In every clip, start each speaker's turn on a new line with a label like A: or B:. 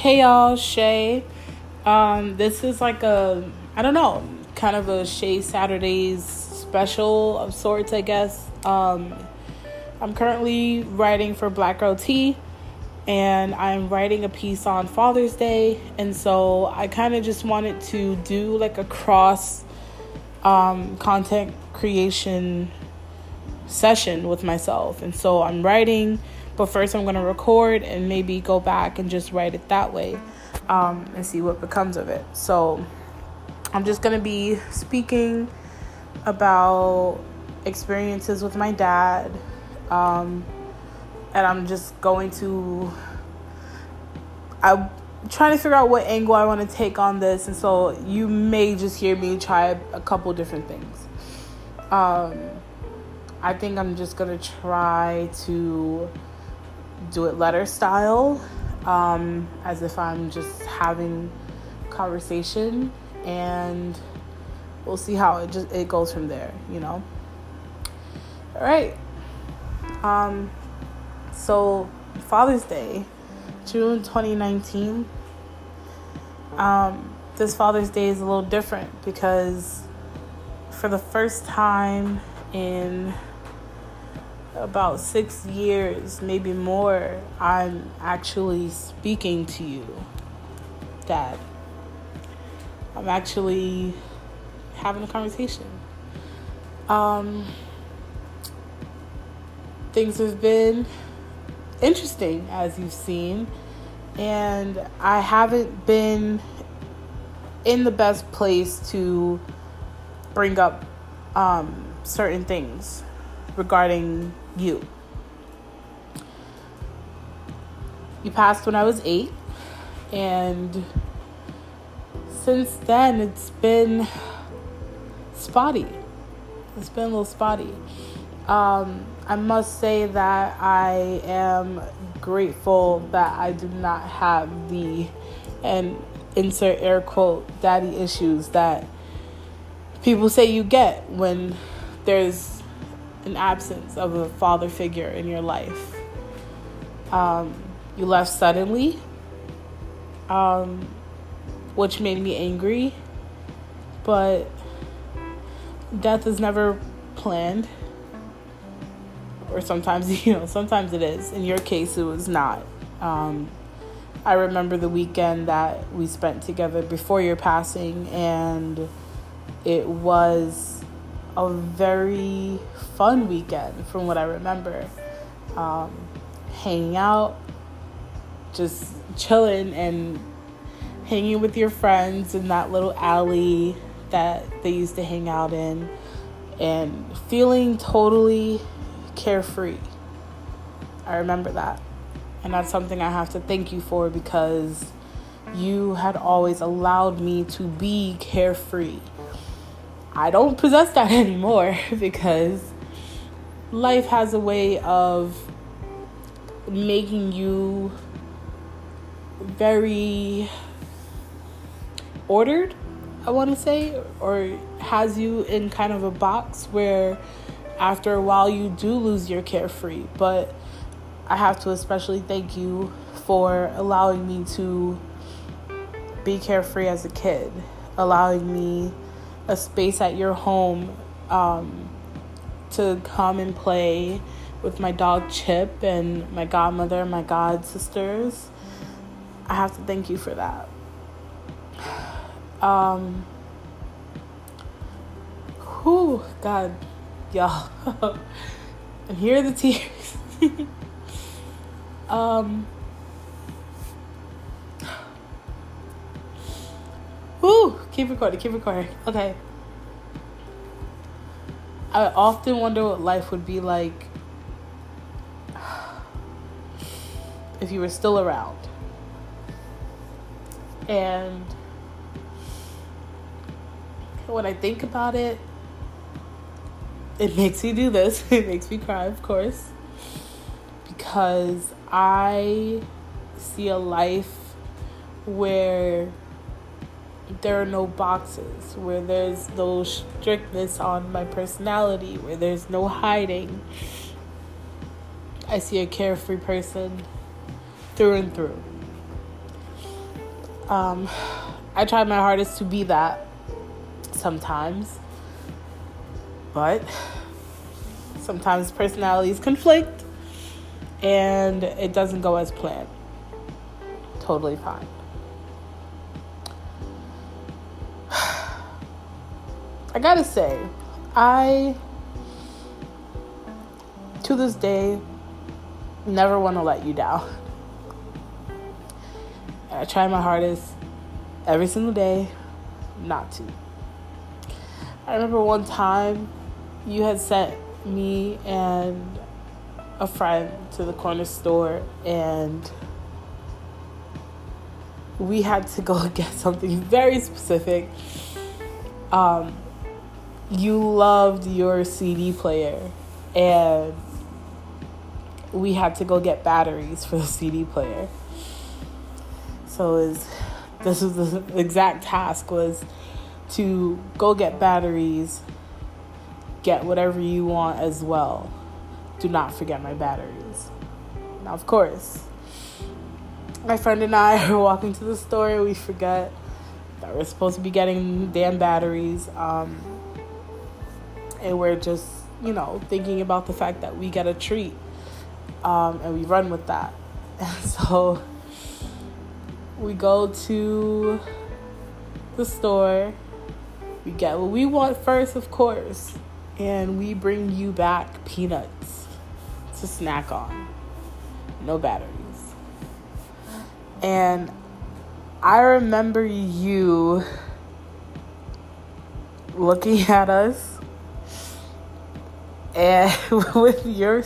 A: Hey y'all, Shay. Um, this is like a I don't know, kind of a Shay Saturdays special of sorts, I guess. Um, I'm currently writing for Black Girl Tea, and I'm writing a piece on Father's Day, and so I kind of just wanted to do like a cross um, content creation session with myself, and so I'm writing but first, I'm going to record and maybe go back and just write it that way um, and see what becomes of it. So, I'm just going to be speaking about experiences with my dad. Um, and I'm just going to. I'm trying to figure out what angle I want to take on this. And so, you may just hear me try a couple different things. Um, I think I'm just to try to do it letter style, um, as if I'm just having conversation, and we'll see how it just it goes from there. You know. All right. Um. So Father's Day, June 2019. Um, this Father's Day is a little different because for the first time in about six years, maybe more, I'm actually speaking to you, Dad. I'm actually having a conversation. Um, things have been interesting, as you've seen, and I haven't been in the best place to bring up um, certain things regarding you. You passed when I was eight, and since then it's been spotty. It's been a little spotty. Um, I must say that I am grateful that I do not have the and insert air quote daddy issues that people say you get when there's an absence of a father figure in your life. Um, you left suddenly, um, which made me angry, but death is never planned. Or sometimes, you know, sometimes it is. In your case, it was not. Um, I remember the weekend that we spent together before your passing, and it was a very fun weekend from what I remember. Um, hanging out, just chilling and hanging with your friends in that little alley that they used to hang out in and feeling totally carefree. I remember that. And that's something I have to thank you for because you had always allowed me to be carefree. I don't possess that anymore because life has a way of making you very ordered, I want to say, or has you in kind of a box where after a while you do lose your carefree. But I have to especially thank you for allowing me to be carefree as a kid, allowing me a space at your home um, to come and play with my dog Chip and my godmother and my god sisters. I have to thank you for that. Um, whew, God, y'all. and here are the tears. um, whew, keep recording, keep recording. Okay. I often wonder what life would be like if you were still around. And when I think about it, it makes me do this. It makes me cry, of course. Because I see a life where there are no boxes, where there's no strictness on my personality, where there's no hiding. I see a carefree person through and through. Um, I try my hardest to be that sometimes, but sometimes personalities conflict and it doesn't go as planned. Totally fine. I gotta say, I, to this day, never want to let you down. I try my hardest every single day not to. I remember one time you had sent me and a friend to the corner store and we had to go get something very specific. Um, you loved your CD player, and we had to go get batteries for the CD player. So was, this was the exact task was to go get batteries, get whatever you want as well. Do not forget my batteries. Now, of course, my friend and I are walking to the store. We forget that we're supposed to be getting damn batteries. Um, and we're just, you know, thinking about the fact that we get a treat. Um, and we run with that. And so we go to the store. We get what we want first, of course. And we bring you back peanuts to snack on. No batteries. And I remember you looking at us and with your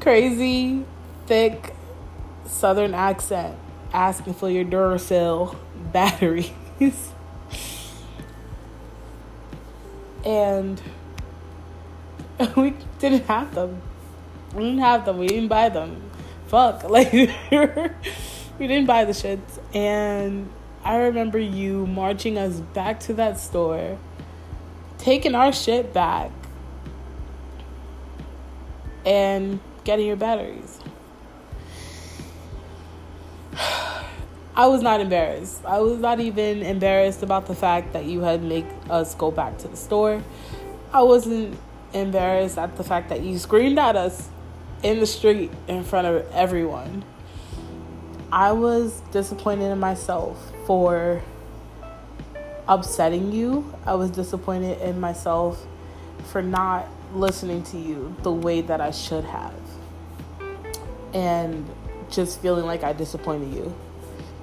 A: crazy, thick southern accent asking for your Duracell batteries. and we didn't have them. We didn't have them. We didn't buy them. Fuck. Like, we didn't buy the shits. And I remember you marching us back to that store, taking our shit back, and getting your batteries. I was not embarrassed. I was not even embarrassed about the fact that you had make us go back to the store. I wasn't embarrassed at the fact that you screamed at us in the street in front of everyone. I was disappointed in myself for upsetting you. I was disappointed in myself for not listening to you the way that I should have. And just feeling like I disappointed you.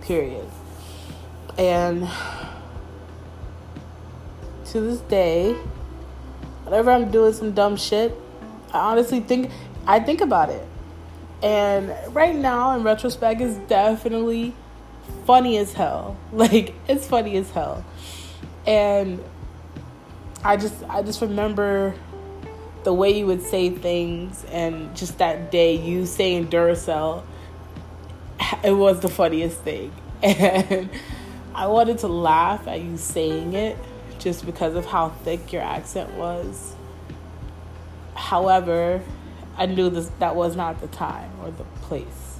A: Period. And to this day, whenever I'm doing some dumb shit, I honestly think I think about it. And right now, in retrospect, it's definitely funny as hell. Like, it's funny as hell. And I just I just remember the way you would say things and just that day you saying Duracell it was the funniest thing. And I wanted to laugh at you saying it just because of how thick your accent was. However, I knew this that was not the time or the place.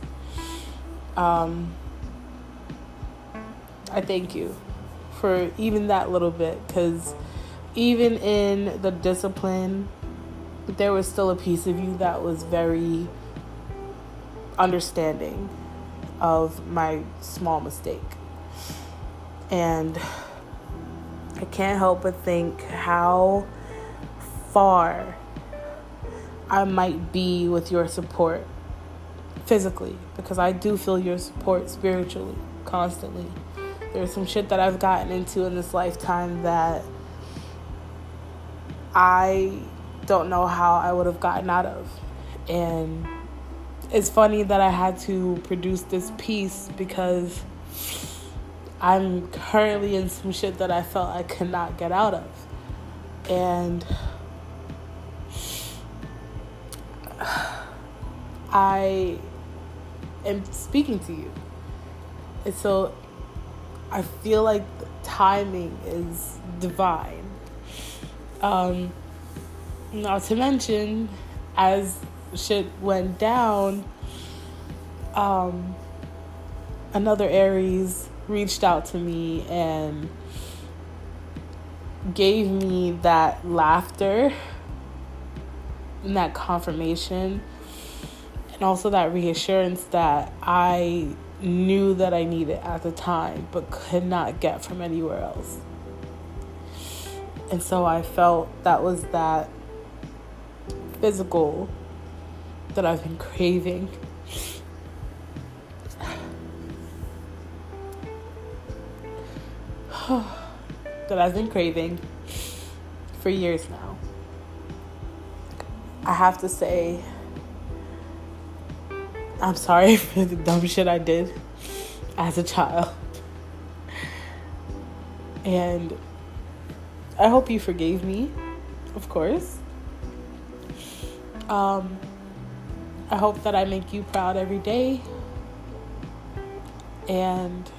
A: Um, I thank you for even that little bit because even in the discipline, there was still a piece of you that was very understanding of my small mistake. And I can't help but think how far I might be with your support physically because I do feel your support spiritually constantly. There's some shit that I've gotten into in this lifetime that I don't know how I would have gotten out of. And it's funny that I had to produce this piece because I'm currently in some shit that I felt I could not get out of. And I am speaking to you. And so I feel like the timing is divine. Um, not to mention, as shit went down, um, another Aries reached out to me and gave me that laughter and that confirmation and also that reassurance that I knew that I needed at the time but could not get from anywhere else. And so I felt that was that physical that I've been craving. that I've been craving for years now. I have to say, I'm sorry for the dumb shit I did as a child. And I hope you forgave me, of course. Um, I hope that I make you proud every day. And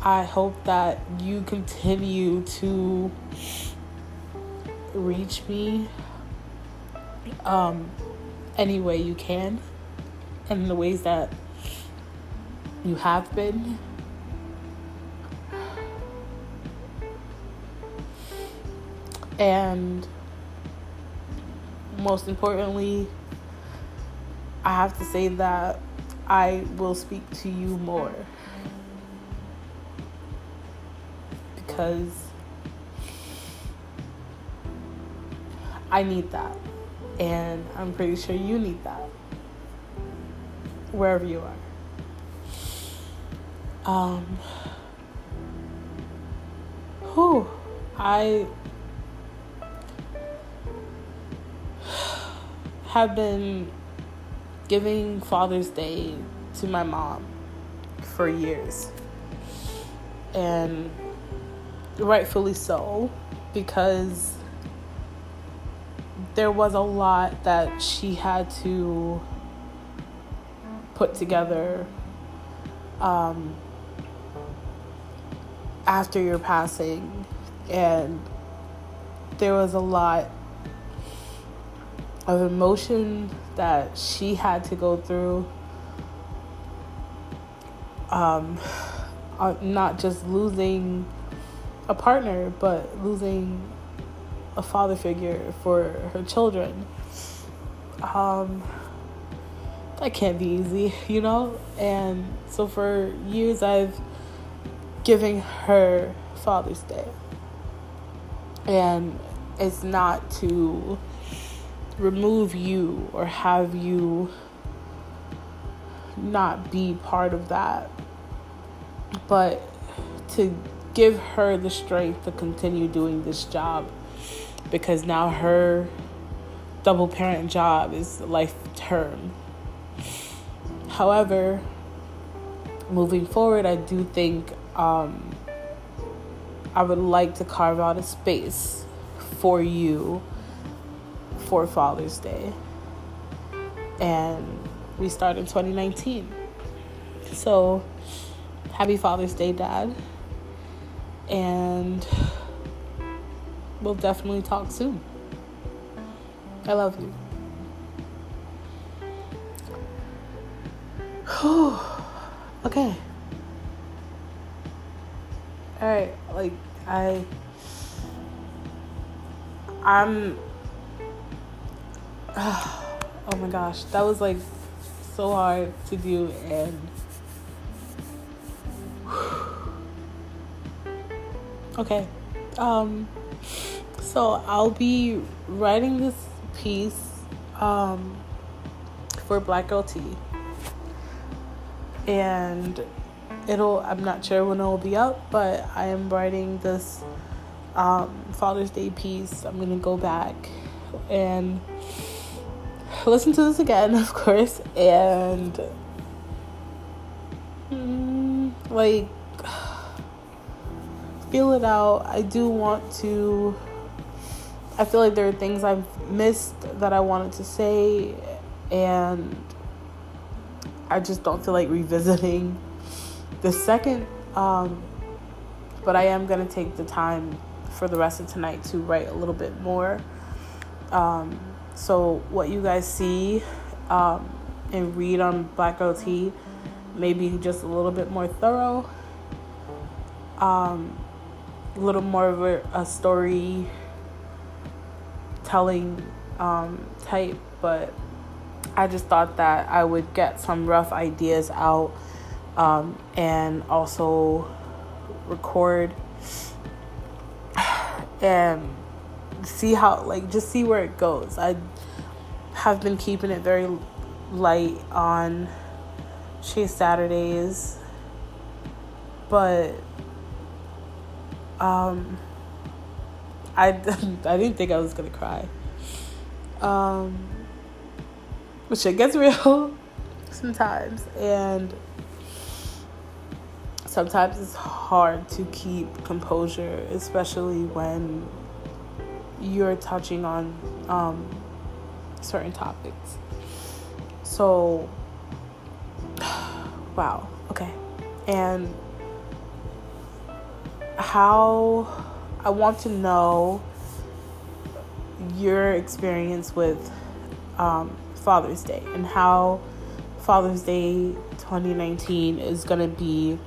A: I hope that you continue to reach me um, any way you can and the ways that you have been. And most importantly, I have to say that I will speak to you more. Because I need that. And I'm pretty sure you need that. Wherever you are. Um, whew, I have been giving Father's Day to my mom for years. And rightfully so, because there was a lot that she had to put together um, after your passing. And there was a lot of emotion that she had to go through. Um, uh, not just losing a partner, but losing a father figure for her children. Um, that can't be easy, you know? And so for years, I've given her Father's Day. And it's not to remove you or have you not be part of that, but to give her the strength to continue doing this job because now her double parent job is life term. However, moving forward, I do think um, I would like to carve out a space for you for Father's Day. And we start in 2019. So, happy Father's Day, Dad. And we'll definitely talk soon. I love you. okay. All right, like I I'm oh my gosh, that was like so hard to do and okay. Um so I'll be writing this piece um for Black Girl Tea. And it'll I'm not sure when it'll be up, but I am writing this um Father's Day piece. I'm gonna go back and listen to this again, of course, and mm, like feel it out. I do want to. I feel like there are things I've missed that I wanted to say, and I just don't feel like revisiting the second. Um, but I am gonna take the time for the rest of tonight to write a little bit more. Um, so what you guys see um, and read on Black Girl Tea, maybe just a little bit more thorough. Um, a little more of a, a story telling um, type, but I just thought that I would get some rough ideas out um, and also record and see how, like, just see where it goes. I have been keeping it very light on Shay Saturdays, but um, I I didn't think I was gonna cry. Um, but shit gets real sometimes, and sometimes it's hard to keep composure, especially when you're touching on um, certain topics. So, wow, okay. And how I want to know your experience with um, Father's Day and how Father's Day 2019 is going to be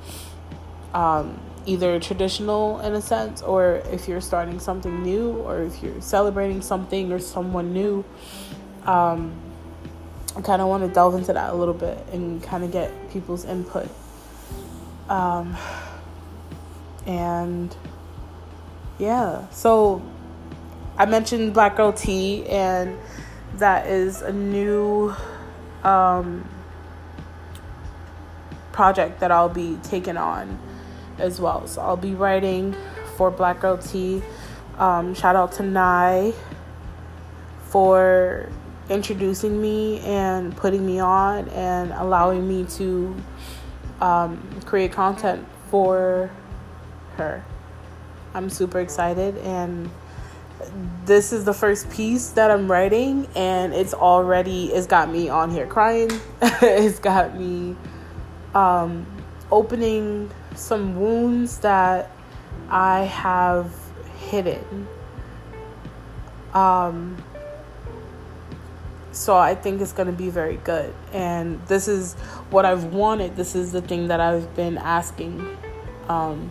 A: um, either traditional in a sense, or if you're starting something new, or if you're celebrating something or someone new. Um, I kind of want to delve into that a little bit and kind of get people's input. Um, and yeah, so I mentioned Black Girl Tea, and that is a new um, project that I'll be taking on as well. So I'll be writing for Black Girl Tea. Um, shout out to Nye for introducing me and putting me on and allowing me to um, create content for her. I'm super excited and this is the first piece that I'm writing and it's already it's got me on here crying. it's got me um, opening some wounds that I have hidden. Um, so I think it's going to be very good. And this is what I've wanted. This is the thing that I've been asking um,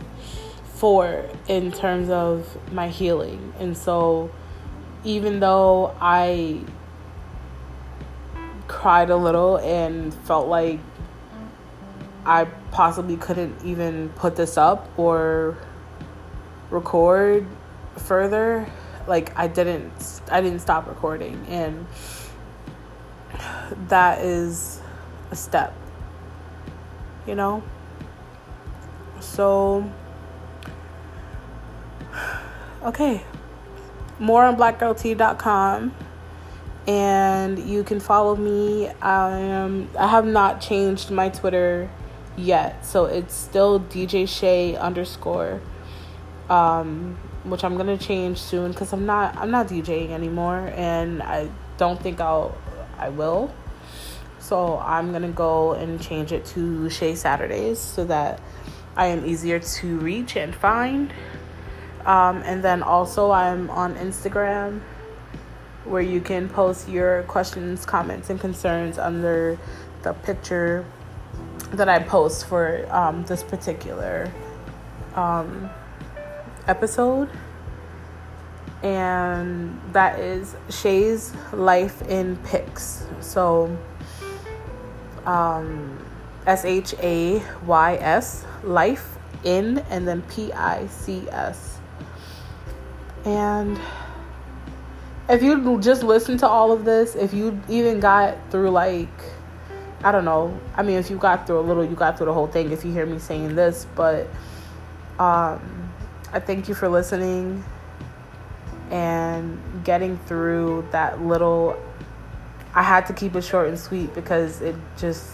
A: for in terms of my healing. And so even though I cried a little and felt like I possibly couldn't even put this up or record further. Like I didn't I didn't stop recording and that is a step you know? So okay. More on blackgirltea.com and you can follow me. I am i have not changed my twitter yet. So it's still DJ Shay underscore, um, which I'm gonna change soon because I'm not I'm not DJing anymore, and I don't think I'll I will. So I'm gonna go and change it to Shay Saturdays so that I am easier to reach and find. Um, and then also I'm on Instagram where you can post your questions, comments, and concerns under the picture that I post for um, this particular um, episode. And that is Shay's Life in Pics. So, um, S H A Y S, Life in, and then P I C S. And if you just listen to all of this, if you even got through like I don't know. I mean, if you got through a little, you got through the whole thing. If you hear me saying this, but um, I thank you for listening and getting through that little. I had to keep it short and sweet because it just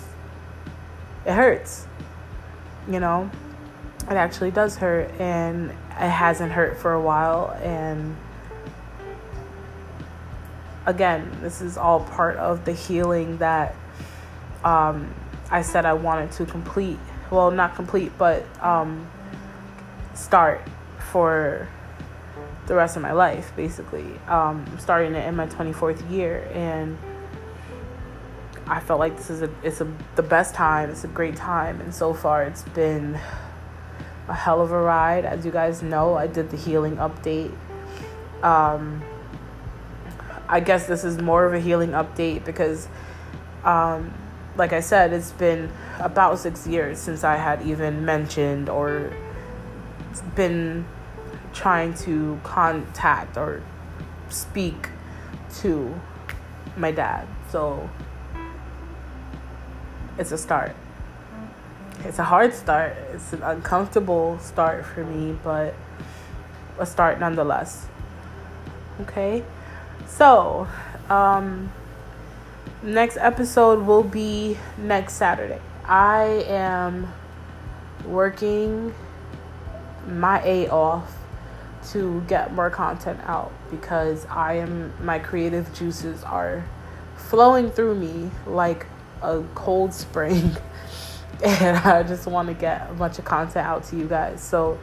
A: it hurts. You know, it actually does hurt, and it hasn't hurt for a while, and again, this is all part of the healing that um, I said I wanted to complete. Well, not complete, but um, start for the rest of my life, basically. Um, starting it in my 24th year. And I felt like this is a it's a the best time. It's a great time, and so far it's been a hell of a ride. As you guys know, I did the healing update. Um, I guess this is more of a healing update because, um, like I said, it's been about six years since I had even mentioned or been trying to contact or speak to my dad. So it's a start. It's a hard start. It's an uncomfortable start for me, but a start nonetheless. Okay? So, um, next episode will be next Saturday. I am working my A off to get more content out because I am my creative juices are flowing through me like a cold spring and I just want to get a bunch of content out to you guys. So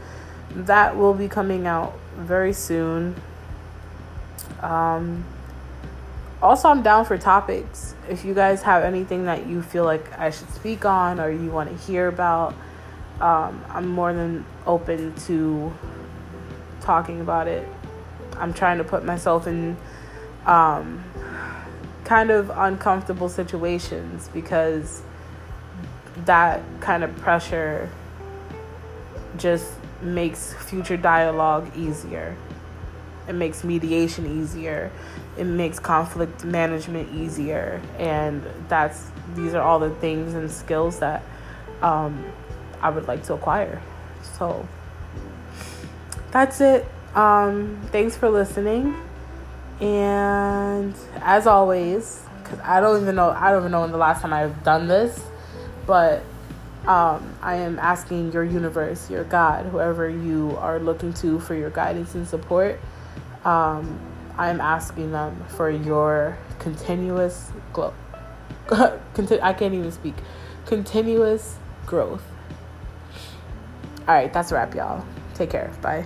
A: that will be coming out very soon. Um also I'm down for topics. If you guys have anything that you feel like I should speak on or you want to hear about, um, I'm more than open to talking about it. I'm trying to put myself in um, kind of uncomfortable situations because that kind of pressure just makes future dialogue easier. It makes mediation easier. It makes conflict management easier. And that's these are all the things and skills that um, I would like to acquire. So that's it. Um, thanks for listening. And as always, because I don't even know, I don't even know when the last time I've done this, but um, I am asking your universe, your God, whoever you are looking to for your guidance and support. Um, I am asking them for your continuous glow. I can't even speak. Continuous growth. All right, that's a wrap, y'all. Take care. Bye.